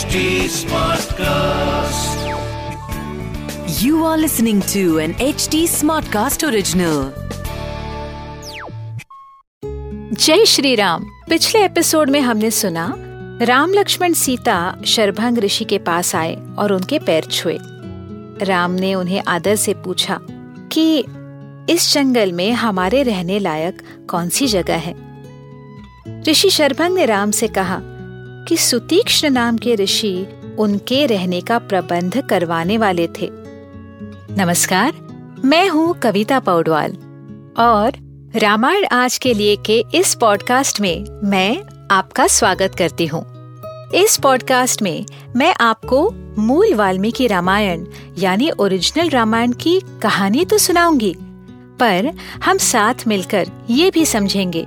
HD Smartcast. You are listening to an HD Smartcast original. जय श्री राम पिछले episode में हमने सुना, राम लक्ष्मण सीता शरभंग ऋषि के पास आए और उनके पैर छुए राम ने उन्हें आदर से पूछा कि, इस जंगल में हमारे रहने लायक कौन सी जगह है ऋषि शरभंग ने राम से कहा कि सुतीक्ष्ण नाम के ऋषि उनके रहने का प्रबंध करवाने वाले थे। नमस्कार, मैं हूँ कविता पौडवाल और रामायण आज के लिए के इस पॉडकास्ट में मैं आपका स्वागत करती हूँ। इस पॉडकास्ट में मैं आपको मूल वाल्मीकि रामायण यानी ओरिजिनल रामायण की कहानी तो सुनाऊँगी, पर हम साथ मिलकर ये भी समझेंगे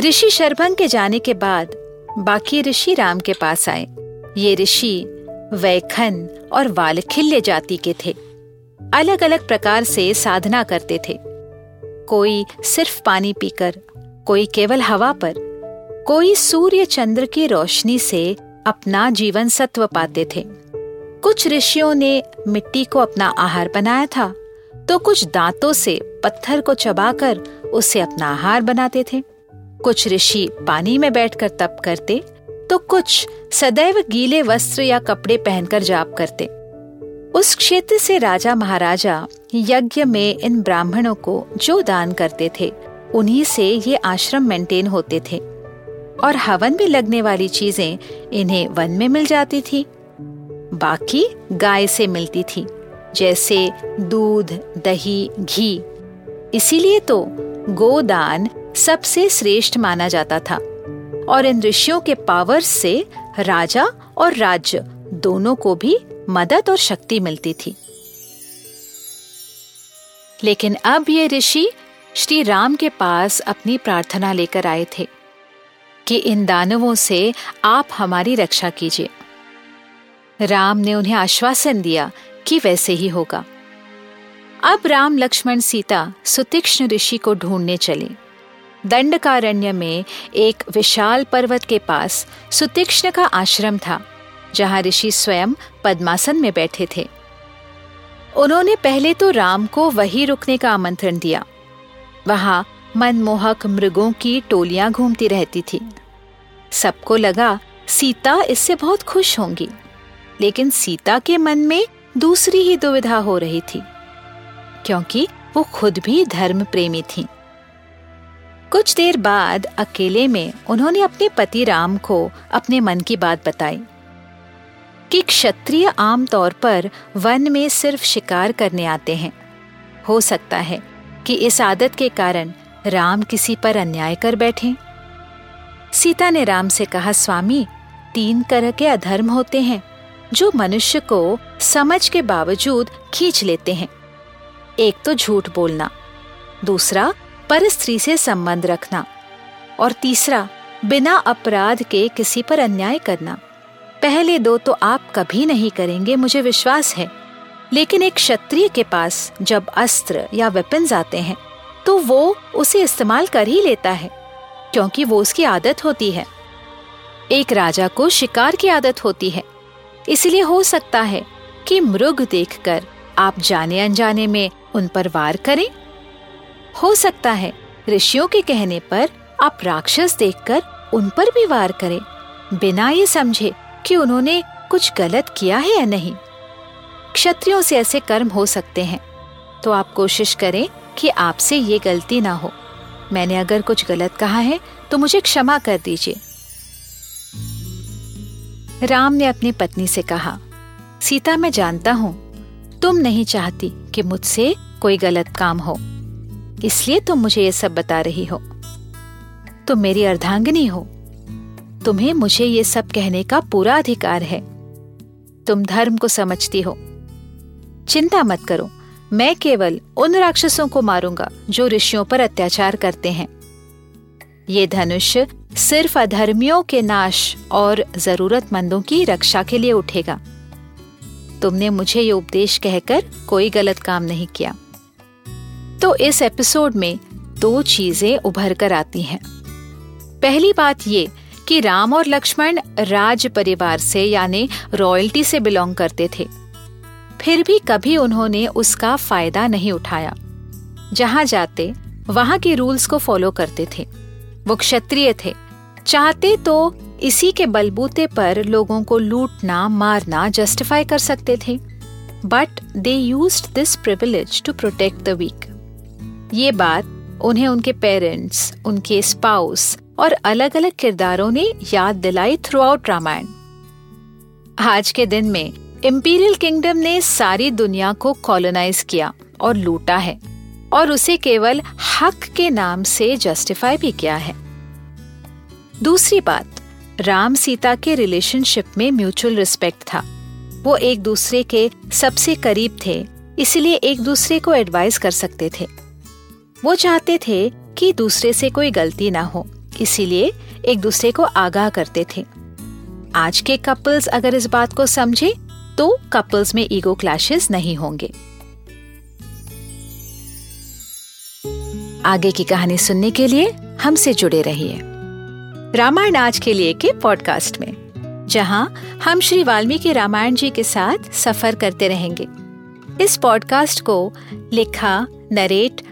ऋषि शरभंग के जाने के बाद बाकी ऋषि राम के पास आए। ये ऋषि वैखन और वालखिल्य जाति के थे। अलग अलग प्रकार से साधना करते थे। कोई सिर्फ़ पानी पीकर, कोई केवल हवा पर, कोई सूर्य चंद्र की रोशनी से अपना जीवन सत्व पाते थे। कुछ ऋषियों ने मिट्टी को अपना आहार बनाया था तो कुछ दांतों से पत्थर को चबाकर उसे अपना आहार बनाते थे। कुछ ऋषि पानी में बैठकर तप करते तो कुछ सदैव गीले वस्त्र या कपड़े पहनकर जाप करते। उस क्षेत्र से राजा महाराजा यज्ञ में इन ब्राह्मणों को जो दान करते थे, उन्हीं से ये आश्रम मेंटेन होते थे। और हवन में लगने वाली चीज़ें इन्हें वन में मिल जाती थी। बाकी गाय से मिलती थी, जैसे दूध, दही, घी। इसीलिए तो गोदान सबसे श्रेष्ठ माना जाता था और इन ऋषियों के पावर से राजा और राज्य दोनों को भी मदद और शक्ति मिलती थी। लेकिन अब ये ऋषि श्री राम के पास अपनी प्रार्थना लेकर आए थे कि इन दानवों से आप हमारी रक्षा कीजिए। राम ने उन्हें आश्वासन दिया कि वैसे ही होगा। अब राम लक्ष्मण सीता सुतीक्ष्ण ऋषि को ढूँढने चले। दंडकारण्य में एक विशाल पर्वत के पास सुतीक्ष्ण का आश्रम था, जहाँ ऋषि स्वयं पद्मासन में बैठे थे। उन्होंने पहले तो राम को वही रुकने का आमंत्रण दिया। वहाँ मनमोहक मृगों की टोलियाँ घूमती रहती थी। सबको लगा सीता इससे बहुत खुश होंगी, लेकिन सीता के मन में दूसरी ही दुविधा हो रही थी, क्योंकि वो खुद भी धर्म प्रेमी थी। कुछ देर बाद अकेले में उन्होंने अपने पति राम को अपने मन की बात बताई कि क्षत्रिय आमतौर पर वन में सिर्फ़ शिकार करने आते हैं। हो सकता है कि इस आदत के कारण राम किसी पर अन्याय कर बैठे। सीता ने राम से कहा, स्वामी, तीन तरह के अधर्म होते हैं, जो मनुष्य को समझ के बावजूद खींच लेते हैं। एक तो झूठ बोलना, दूसरा पर स्त्री से संबंध रखना और तीसरा, बिना अपराध के किसी पर अन्याय करना। पहले दो तो आप कभी नहीं करेंगे, मुझे विश्वास है। लेकिन एक क्षत्रिय के पास जब अस्त्र या वेपन्स आते हैं तो वो उसे इस्तेमाल कर ही लेता है, क्योंकि वो उसकी आदत होती है। एक राजा को शिकार की आदत होती है। इसलिए हो सकता है कि मृग देखकर आप जाने अनजाने में उन पर वार करें हो सकता है। ऋषियों के कहने पर आप राक्षस देखकर उन पर भी वार करें। बिना ये समझे कि उन्होंने कुछ गलत किया है या नहीं। क्षत्रियों से ऐसे कर्म हो सकते हैं। तो आप कोशिश करें कि आपसे ये गलती ना हो। मैंने अगर कुछ गलत कहा है तो मुझे क्षमा कर दीजिए। राम ने अपनी पत्नी से कहा, सीता, मैं जानता हूँ, तुम नहीं चाहती कि मुझसे कोई गलत काम हो। इसलिए तुम मुझे ये सब बता रही हो। तुम मेरी अर्धांगिनी हो। तुम्हें मुझे ये सब कहने का पूरा अधिकार है। तुम धर्म को समझती हो। चिंता मत करो। मैं केवल उन राक्षसों को मारूँगा जो ऋषियों पर अत्याचार करते हैं। ये धनुष सिर्फ़ अधर्मियों के नाश और जरूरतमंदों की रक्षा के लिए उठेगा। तुमने मुझे ये उपदेश कहकर कोई गलत काम नहीं किया। तो इस एपिसोड में दो चीज़ें उभर कर आती हैं। पहली बात ये कि राम और लक्ष्मण राज परिवार से, यानी रॉयल्टी से बिलोंग करते थे। फिर भी कभी उन्होंने उसका फ़ायदा नहीं उठाया। जहाँ जाते, वहाँ के रूल्स को फॉलो करते थे। वो क्षत्रिय थे। चाहते तो इसी के बलबूते पर लोगों को लूटना, मारना जस्टिफाई कर सकते थे। But they use this privilege to protect the weak ये बात उन्हें उनके पेरेंट्स, उनके स्पाउस और अलग अलग किरदारों ने याद दिलाई थ्रू आउट रामायण। आज के दिन में इम्पीरियल किंगडम ने सारी दुनिया को कॉलोनाइज किया और लूटा है और उसे केवल हक के नाम से जस्टिफाई भी किया है। दूसरी बात, राम सीता के रिलेशनशिप में म्यूचुअल रिस्पेक्ट था। वो एक दूसरे के सबसे करीब थे, इसलिए एक दूसरे को एडवाइस कर सकते थे। वो चाहते थे कि दूसरे से कोई गलती ना हो, इसीलिए एक दूसरे को आगाह करते थे। आज के कपल्स अगर इस बात को समझे तो कपल्स में ईगो क्लैशेस नहीं होंगे। आगे की कहानी सुनने के लिए हमसे जुड़े रहिए। रामायण आज के लिए के पॉडकास्ट में, जहाँ हम श्री वाल्मीकि रामायण जी के साथ सफ़र करते रहेंगे। इस पॉडकास्ट को लिखा, नरेट